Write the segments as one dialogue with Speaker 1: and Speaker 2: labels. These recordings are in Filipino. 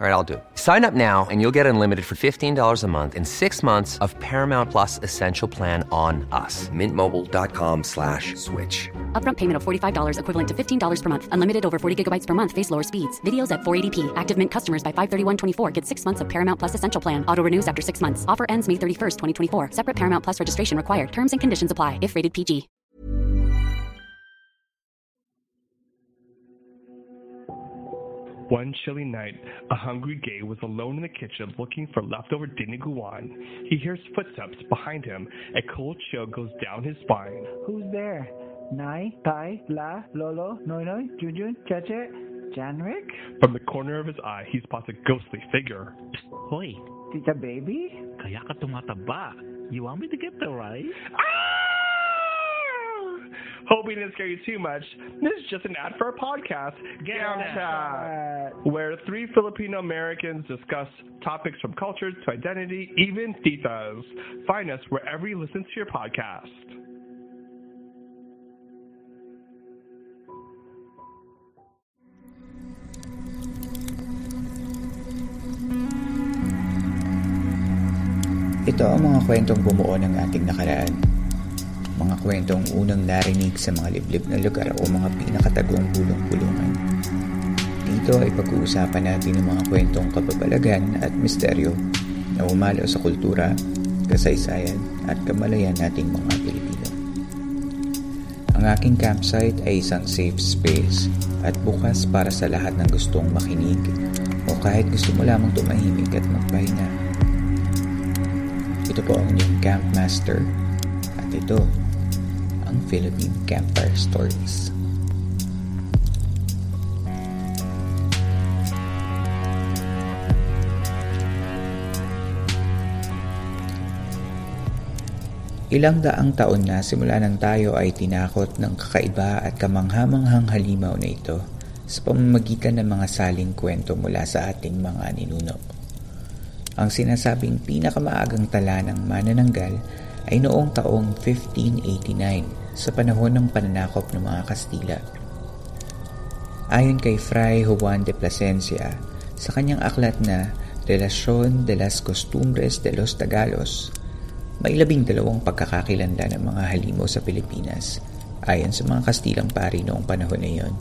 Speaker 1: All right, I'll do. Sign up now and you'll get unlimited for $15 a month in six months of Paramount Plus Essential Plan on us. Mintmobile.com slash switch.
Speaker 2: Upfront payment of $45 equivalent to $15 per month. Unlimited over 40 gigabytes per month. Face lower speeds. Videos at 480p. Active Mint customers by 531.24 get six months of Paramount Plus Essential Plan. Auto renews after six months. Offer ends May 31st, 2024. Separate Paramount Plus registration required. Terms and conditions apply if rated PG.
Speaker 3: One chilly night, a hungry gay was alone in the kitchen looking for leftover diniguan. He hears footsteps behind him. A cold chill goes down his spine.
Speaker 4: Who's there? Nai, Tai, La, Lolo, Noynoy, Junjun, Cheche, Janrik?
Speaker 3: From the corner of his eye, he spots a ghostly figure.
Speaker 5: Hoy,
Speaker 4: Tita Baby?
Speaker 5: kaya ka tumataba. You want me to get the rice?
Speaker 3: Ah! Hoping it didn't scare you too much, this is just an ad for our podcast, Gown Chat, where three Filipino Americans discuss topics from culture to identity, even titas. Find us wherever you listen to your podcast.
Speaker 6: Ito ang mga kwentong bumuo ng ating nakaraan. Mga kwentong unang narinig sa mga liblib na lugar o mga pinakatagong bulong-bulungan. Dito ay pag-uusapan natin ang mga kwentong kababalagan at misteryo na umalo sa kultura, kasaysayan at kamalayan nating mga Pilipino. Ang aking campsite ay isang safe space at bukas para sa lahat ng gustong makinig o kahit gusto mo lamang tumahimik at magpahinga. Ito po ang inyong Camp Master at ito ang Philippine Campfire Stories. Ilang daang taon na simula nang tayo ay tinakot ng kakaiba at kamanghamanghang halimaw na ito sa pamamagitan ng mga saling kwento mula sa ating mga ninuno. Ang sinasabing pinakamaagang tala ng manananggal ay noong taong 1589 sa panahon ng pananakop ng mga Kastila. Ayon kay Fray Juan de Plasencia, sa kanyang aklat na Relacion de las Costumbres de los Tagalos, may labing dalawang pagkakakilanda ng mga halimo sa Pilipinas ayon sa mga Kastilang pari noong panahon na iyon.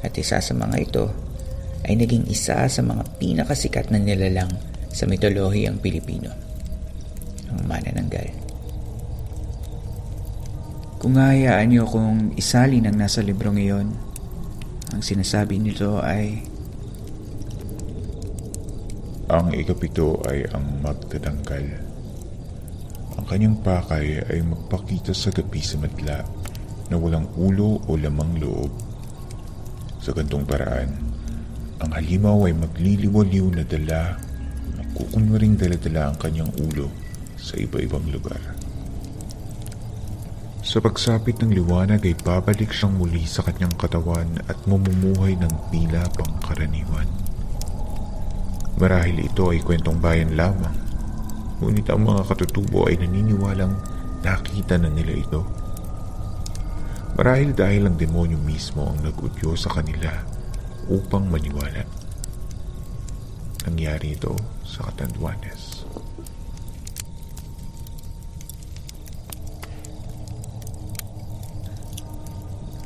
Speaker 6: At isa sa mga ito ay naging isa sa mga pinakasikat na nilalang sa mitolohiyang Pilipino, ang manananggal. Kung hayaan niyo kung isali ng nasa libro ngayon, ang sinasabi nito ay
Speaker 7: Ang ikapito ay ang magtatanggal. Ang kanyang pakay ay magpakita sa gabi sa madla na walang ulo o lamang loob. Sa gantong paraan, ang halimaw ay magliliwaliw na dala na kukunwaring daladala ang kanyang ulo sa iba-ibang lugar. Sa pagsapit ng liwanag ay babalik siyang muli sa kanyang katawan at mamumuhay ng tila pangkaraniwan. Marahil ito ay kwentong bayan lamang, ngunit ang mga katutubo ay naniniwalang nakita na nila ito. Marahil dahil ang demonyo mismo ang nag-udyo sa kanila upang maniwala. Nangyari ito sa Catanduanes.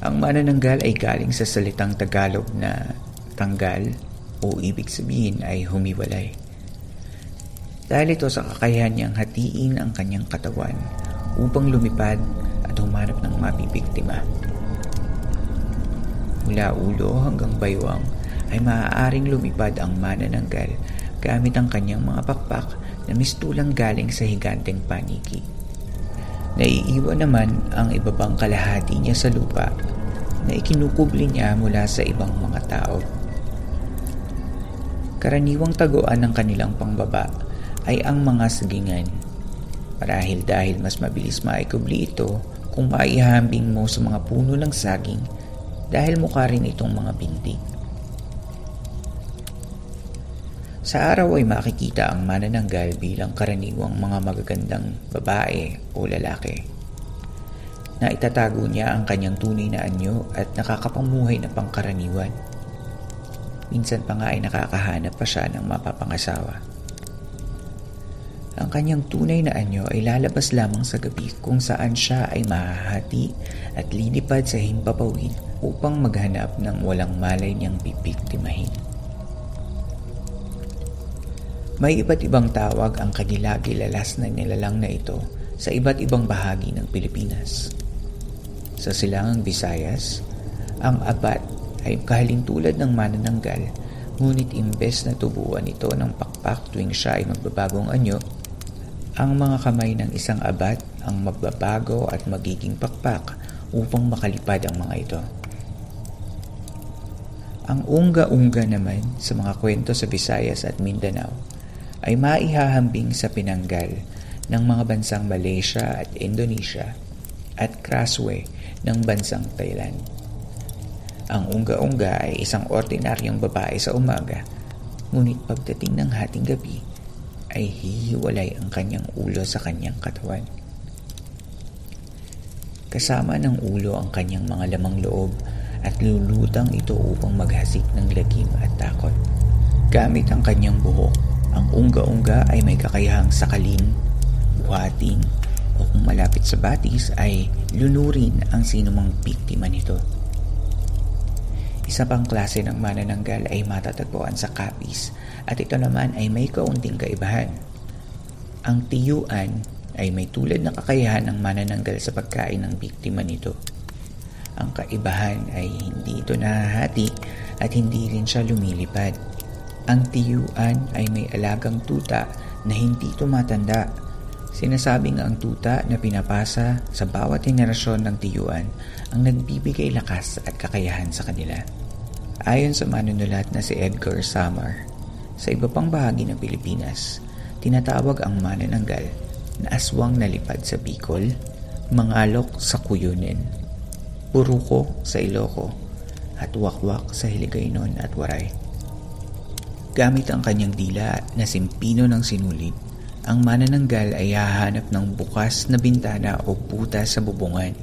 Speaker 6: Ang manananggal ay galing sa salitang Tagalog na tanggal o ibig sabihin ay humiwalay. Dahil ito sa kakayahan niyang hatiin ang kanyang katawan upang lumipad at humanap ng mabibiktima. Mula ulo hanggang baywang ay maaaring lumipad ang manananggal gamit ang kanyang mga pakpak na mistulang galing sa higanteng paniki. Naiiwan naman ang ibabang kalahati niya sa lupa na ikinukubli niya mula sa ibang mga tao. Karaniwang taguan ng kanilang pangbaba ay ang mga sagingan. Marahil dahil mas mabilis maikubli ito kung maihambing mo sa mga puno ng saging dahil mukha rin itong mga binti. Sa araw ay makikita ang manananggal bilang karaniwang mga magagandang babae o lalaki. na itatago niya ang kanyang tunay na anyo at nakakapamuhay na pangkaraniwan. Minsan pa nga ay nakakahanap pa siya ng mapapangasawa. Ang kanyang tunay na anyo ay lalabas lamang sa gabi kung saan siya ay mahahati at lilipad sa himpapawid upang maghanap ng walang malay niyang pipiktimahin. May iba't ibang tawag ang kanilagilalas na nilalang na ito sa iba't ibang bahagi ng Pilipinas. Sa silangang Visayas, ang abat ay kahalintulad ng manananggal ngunit imbes na tubuan ito ng pakpak tuwing siya ay magbabagong anyo, ang mga kamay ng isang abat ang magbabago at magiging pakpak upang makalipad ang mga ito. Ang unga-unga naman sa mga kwento sa Visayas at Mindanao ay maihahambing sa pinanggal ng mga bansang Malaysia at Indonesia at Kraswe ng bansang Thailand. Ang unga-unga ay isang ordinaryong babae sa umaga, ngunit pagdating ng hating gabi ay hihiwalay ang kanyang ulo sa kanyang katawan. Kasama ng ulo ang kanyang mga lamang loob at lulutang ito upang maghasik ng lagim at takot. Gamit ang kanyang buhok, ang unga-unga ay may kakayahang sakalin, buhatin, o kung malapit sa batis ay lunurin ang sinumang biktima nito. Isa pang klase ng manananggal ay matatagpuan sa kapis at ito naman ay may kaunting kaibahan. Ang tiyuan ay may tulad na kakayahan ng manananggal sa pagkain ng biktima nito. Ang kaibahan ay hindi ito nahahati at hindi rin siya lumilipad. Ang tiyuan ay may alagang tuta na hindi tumatanda. Sinasabing ang tuta na pinapasa sa bawat henerasyon ng tiyuan ang nagbibigay lakas at kakayahan sa kanila. Ayon sa manunulat na si Edgar Samar, sa iba pang bahagi ng Pilipinas, tinatawag ang manananggal na aswang nalipad sa Bicol, mangalok sa Kuyunin, puruko sa Iloco, at wakwak sa Hiligaynon at Waray. Gamit ang kanyang dila na simpino ng sinulid, ang manananggal ay hahanap ng bukas na bintana o puta sa bubungan.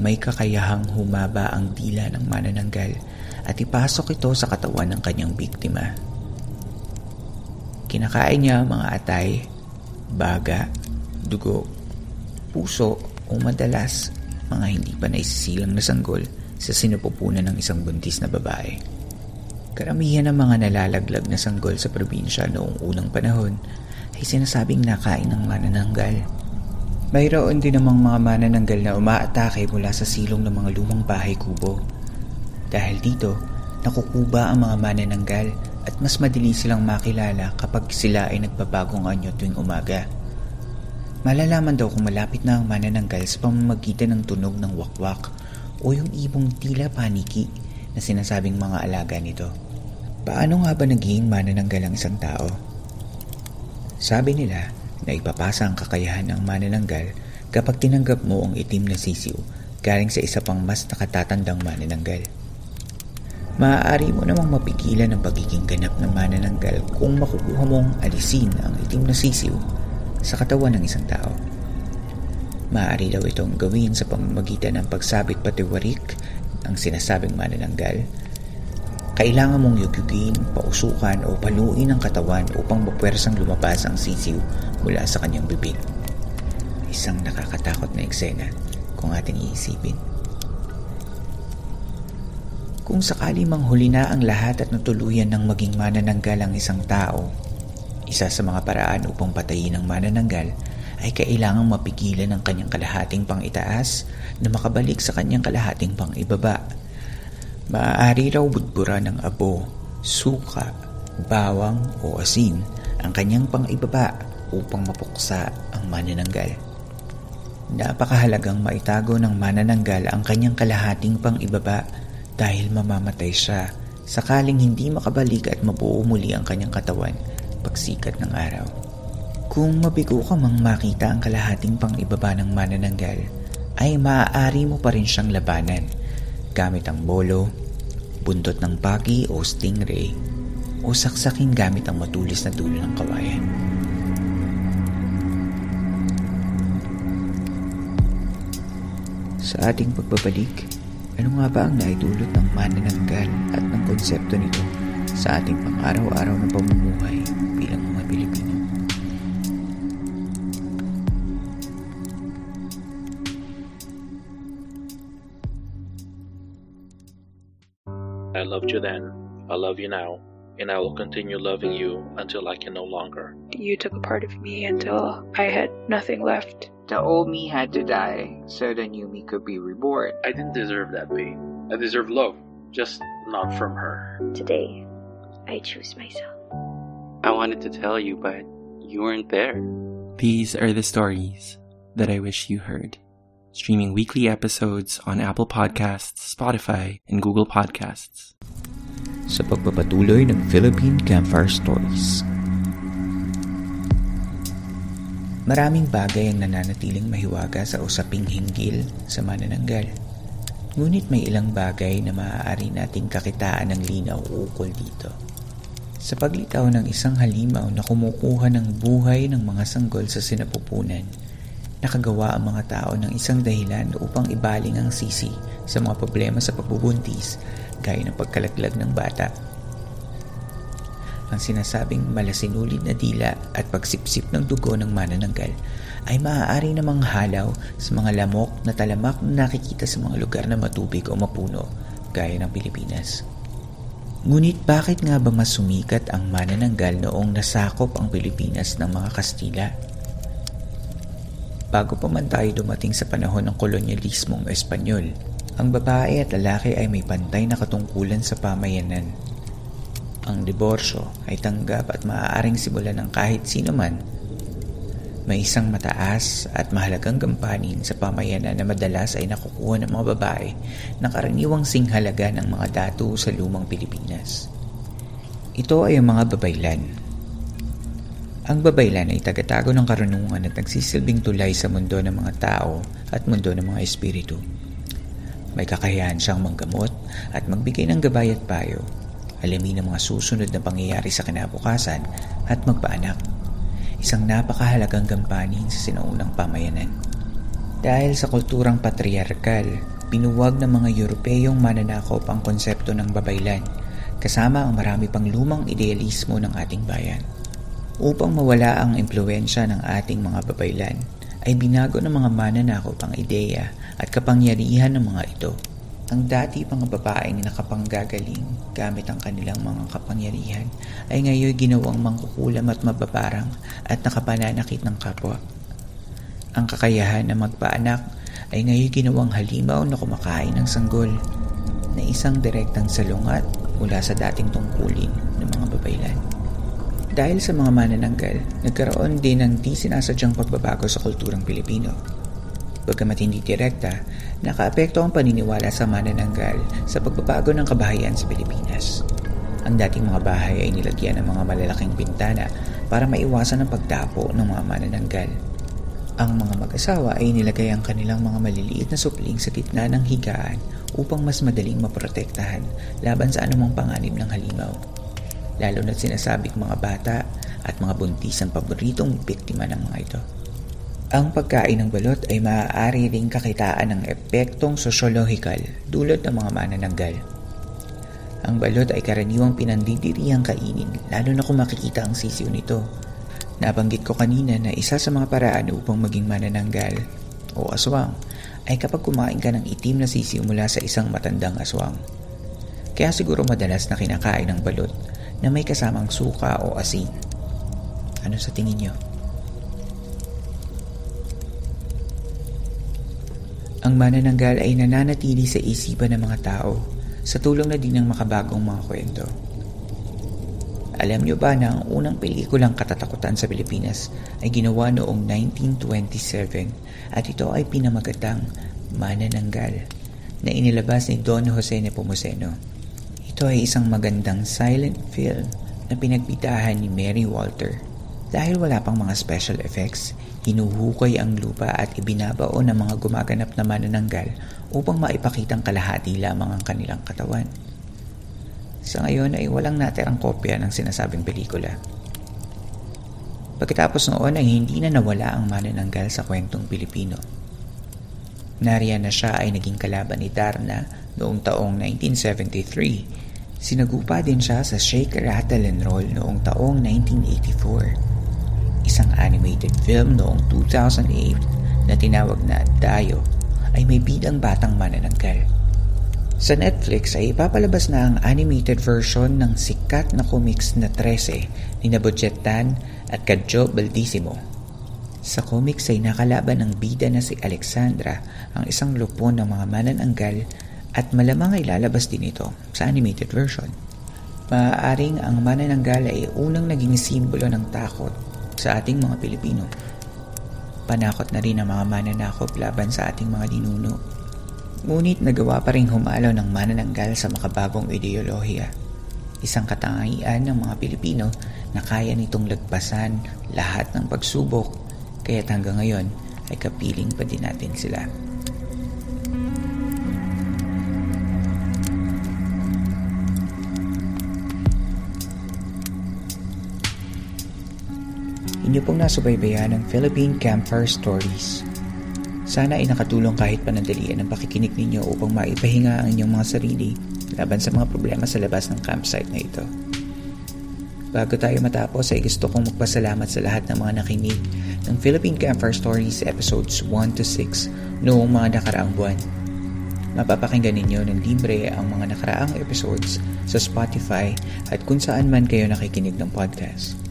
Speaker 6: May kakayahang humaba ang dila ng manananggal at ipasok ito sa katawan ng kanyang biktima. Kinakain niya mga atay, baga, dugo, puso o madalas mga hindi pa naisisilang na sanggol sa sinupupunan ng isang buntis na babae. Karamihan ng mga nalalaglag na sanggol sa probinsya noong unang panahon ay sinasabing nakain ng manananggal. Mayroon din namang mga manananggal na umaatake mula sa silong ng mga lumang bahay kubo. Dahil dito, nakukuba ang mga manananggal at mas madali silang makilala kapag sila ay nagbabagong anyo tuwing umaga. Malalaman daw kung malapit na ang manananggal sa pamamagitan ng tunog ng wakwak o yung ibong tila paniki na sinasabing mga alaga nito. Paano nga ba naging manananggal ang isang tao? Sabi nila na ipapasa ang kakayahan ng manananggal kapag tinanggap mo ang itim na sisiw galing sa isa pang mas nakatatandang manananggal. Maaari mo namang mapigilan ang pagiging ganap ng manananggal kung makukuha mong alisin ang itim na sisiw sa katawan ng isang tao. Maaari daw itong gawin sa pamamagitan ng pagsabit patiwarik ng sinasabing manananggal. Kailangan mong yugugin, pausukan o paluin ang katawan upang mapwersang lumabas ang sisiw mula sa kanyang bibig. Isang nakakatakot na eksena kung ating iisipin. Kung sakali mang huli na ang lahat at natuluyan ng maging manananggal ang isang tao, isa sa mga paraan upang patayin ang manananggal ay kailangang mapigilan ang kanyang kalahating pang itaas na makabalik sa kanyang kalahating pang ibaba. Maaari raw budbura ng abo, suka, bawang o asin ang kanyang pang ibaba upang mapuksa ang manananggal. Napakahalagang maitago ng manananggal ang kanyang kalahating pang ibaba dahil mamamatay siya sakaling hindi makabalik at mabuo muli ang kanyang katawan pagsikat ng araw. Kung mabigo ka mang makita ang kalahating pang ibaba ng manananggal, ay maaari mo pa rin siyang labanan gamit ang bolo, buntot ng pagi o stingray, o saksakin gamit ang matulis na dulo ng kawayan. Sa ating pagbabalik, ano nga ba ang naidulot ng manananggal at ng konsepto nito sa ating pang-araw-araw na pamumuhay
Speaker 8: I loved you then, I love you now, and I will continue loving you until I can no longer.
Speaker 9: You took a part of me until I had nothing left.
Speaker 6: The old me had to die so the new me could be reborn.
Speaker 8: I didn't deserve that pain. I deserve love, just not from her.
Speaker 9: Today, I choose myself.
Speaker 10: I wanted to tell you, but you weren't there.
Speaker 11: These are the stories that I wish you heard. Streaming weekly episodes on Apple Podcasts, Spotify, and Google Podcasts.
Speaker 6: Sa pagpapatuloy ng Philippine Campfire Stories. Maraming bagay ang nananatiling mahiwaga sa usaping hinggil sa manananggal. Ngunit may ilang bagay na maaari nating kakitaan ng linaw ukol dito. Sa paglitaw ng isang halimaw na kumukuha ng buhay ng mga sanggol sa sinapupunan, nakagawa ang mga tao ng isang dahilan upang ibaling ang sisi sa mga problema sa pagbubuntis gaya ng pagkalaglag ng bata. Ang sinasabing malasinulid na dila at pagsipsip ng dugo ng manananggal ay maaari namang halaw sa mga lamok na talamak na nakikita sa mga lugar na matubig o mapuno gaya ng Pilipinas. Ngunit bakit nga ba mas sumikat ang manananggal noong nasakop ang Pilipinas ng mga Kastila? Bago pa man tayo dumating sa panahon ng kolonyalismong Espanyol, ang babae at lalaki ay may pantay na katungkulan sa pamayanan. Ang diborsyo ay tanggap at maaaring simulan ng kahit sino man. May isang mataas at mahalagang gampanin sa pamayanan na madalas ay nakukuha ng mga babae na karaniwang singhalaga ng mga datu sa lumang Pilipinas. Ito ay ang mga babaylan ang babaylan ay tagatago ng karunungan at nagsisilbing tulay sa mundo ng mga tao at mundo ng mga espiritu. May kakayahan siyang manggamot at magbigay ng gabay at payo, alamin ang mga susunod na pangyayari sa kinabukasan at magpaanak. Isang napakahalagang gampanin sa sinaunang pamayanan. Dahil sa kulturang patriarkal, pinuwag ng mga Europeyong mananakop ang konsepto ng babaylan kasama ang marami pang lumang idealismo ng ating bayan. Upang mawala ang impluensya ng ating mga babaylan, ay binago ng mga mananakop ang ideya at kapangyarihan ng mga ito. Ang dati pang babaeng nakapanggagaling gamit ang kanilang mga kapangyarihan ay ngayon ginawang mangkukulam at mababarang at nakapananakit ng kapwa. Ang kakayahan na magpaanak ay ngayon ginawang halimaw na kumakain ng sanggol na isang direktang salungat mula sa dating tungkulin ng mga babaylan. Dahil sa mga manananggal, nagkaroon din ng di sinasadyang pagbabago sa kulturang Pilipino. Bagamat hindi direkta, nakaapekto ang paniniwala sa manananggal sa pagbabago ng kabahayan sa Pilipinas. Ang dating mga bahay ay nilagyan ng mga malalaking bintana para maiwasan ang pagdapo ng mga manananggal. Ang mga mag-asawa ay nilagay ang kanilang mga maliliit na supling sa gitna ng higaan upang mas madaling maprotektahan laban sa anumang panganib ng halimaw lalo na't sinasabing mga bata at mga buntis ang paboritong biktima ng mga ito. Ang pagkain ng balot ay maaari ring kakitaan ng epektong sosyologikal dulot ng mga manananggal. Ang balot ay karaniwang pinandidiriyang kainin lalo na kung makikita ang sisiw nito. Nabanggit ko kanina na isa sa mga paraan upang maging manananggal o aswang ay kapag kumain ka ng itim na sisiw mula sa isang matandang aswang. Kaya siguro madalas na kinakain ng balot na may kasamang suka o asin. Ano sa tingin nyo? Ang manananggal ay nananatili sa isipan ng mga tao sa tulong na din ng makabagong mga kwento. Alam nyo ba na ang unang pelikulang katatakutan sa Pilipinas ay ginawa noong 1927 at ito ay pinamagatang Manananggal na inilabas ni Don Jose Nepomuceno. Ito ay isang magandang silent film na pinagbidahan ni Mary Walter. Dahil wala pang mga special effects, hinuhukay ang lupa at ibinabao ng mga gumaganap na manananggal upang maipakitang kalahati lamang ang kanilang katawan. Sa ngayon ay walang natirang kopya ng sinasabing pelikula. Pagkatapos noon ay hindi na nawala ang manananggal sa kwentong Pilipino. Nariyan na siya ay naging kalaban ni Darna noong taong 1973. Sinagupa din siya sa Shake, Rattle and Roll noong taong 1984. Isang animated film noong 2008 na tinawag na Dayo ay may bidang batang manananggal. Sa Netflix ay ipapalabas na ang animated version ng sikat na comics na 13 ni Nabudget Tan at Kadjo Baldissimo sa comics ay nakalaban ng bida na si Alexandra, ang isang lupon ng mga manananggal at malamang ay lalabas din ito sa animated version. Maaaring ang manananggal ay unang naging simbolo ng takot sa ating mga Pilipino. Panakot na rin ang mga mananakop laban sa ating mga ninuno. Ngunit nagawa pa rin humalo ng manananggal sa makabagong ideolohiya. Isang katangian ng mga Pilipino na kaya nitong lagpasan lahat ng pagsubok Kaya't hanggang ngayon ay kapiling pa din natin sila. Inyo pong nasubaybayan ng Philippine Campfire Stories. Sana ay nakatulong kahit panandalian ang pakikinig ninyo upang maipahinga ang inyong mga sarili laban sa mga problema sa labas ng campsite na ito. Bago tayo matapos ay gusto kong magpasalamat sa lahat ng mga nakinig ng Philippine Campfire Stories episodes 1 to 6 noong mga nakaraang buwan. Mapapakinggan ninyo ng libre ang mga nakaraang episodes sa Spotify at kung saan man kayo nakikinig ng podcast.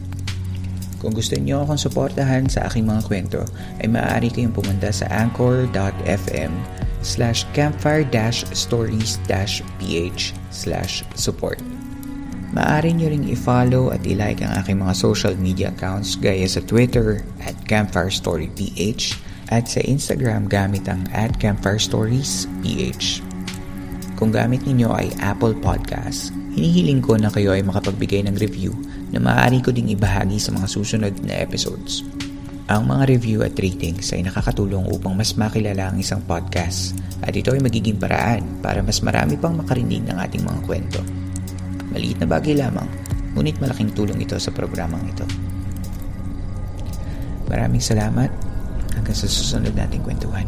Speaker 6: Kung gusto niyo akong suportahan sa aking mga kwento, ay maaari kayong pumunta sa anchor.fm slash campfire-stories-ph slash support. Maaari nyo ring i-follow at i-like ang aking mga social media accounts gaya sa Twitter at Campfire Story PH at sa Instagram gamit ang at Campfire Stories PH. Kung gamit ninyo ay Apple Podcast, hinihiling ko na kayo ay makapagbigay ng review na maaari ko ding ibahagi sa mga susunod na episodes. Ang mga review at ratings ay nakakatulong upang mas makilala ang isang podcast at ito ay magiging paraan para mas marami pang makarinig ng ating mga kwento. Maliit na bagay lamang, ngunit malaking tulong ito sa programang ito. Maraming salamat hanggang sa susunod nating kwentuhan.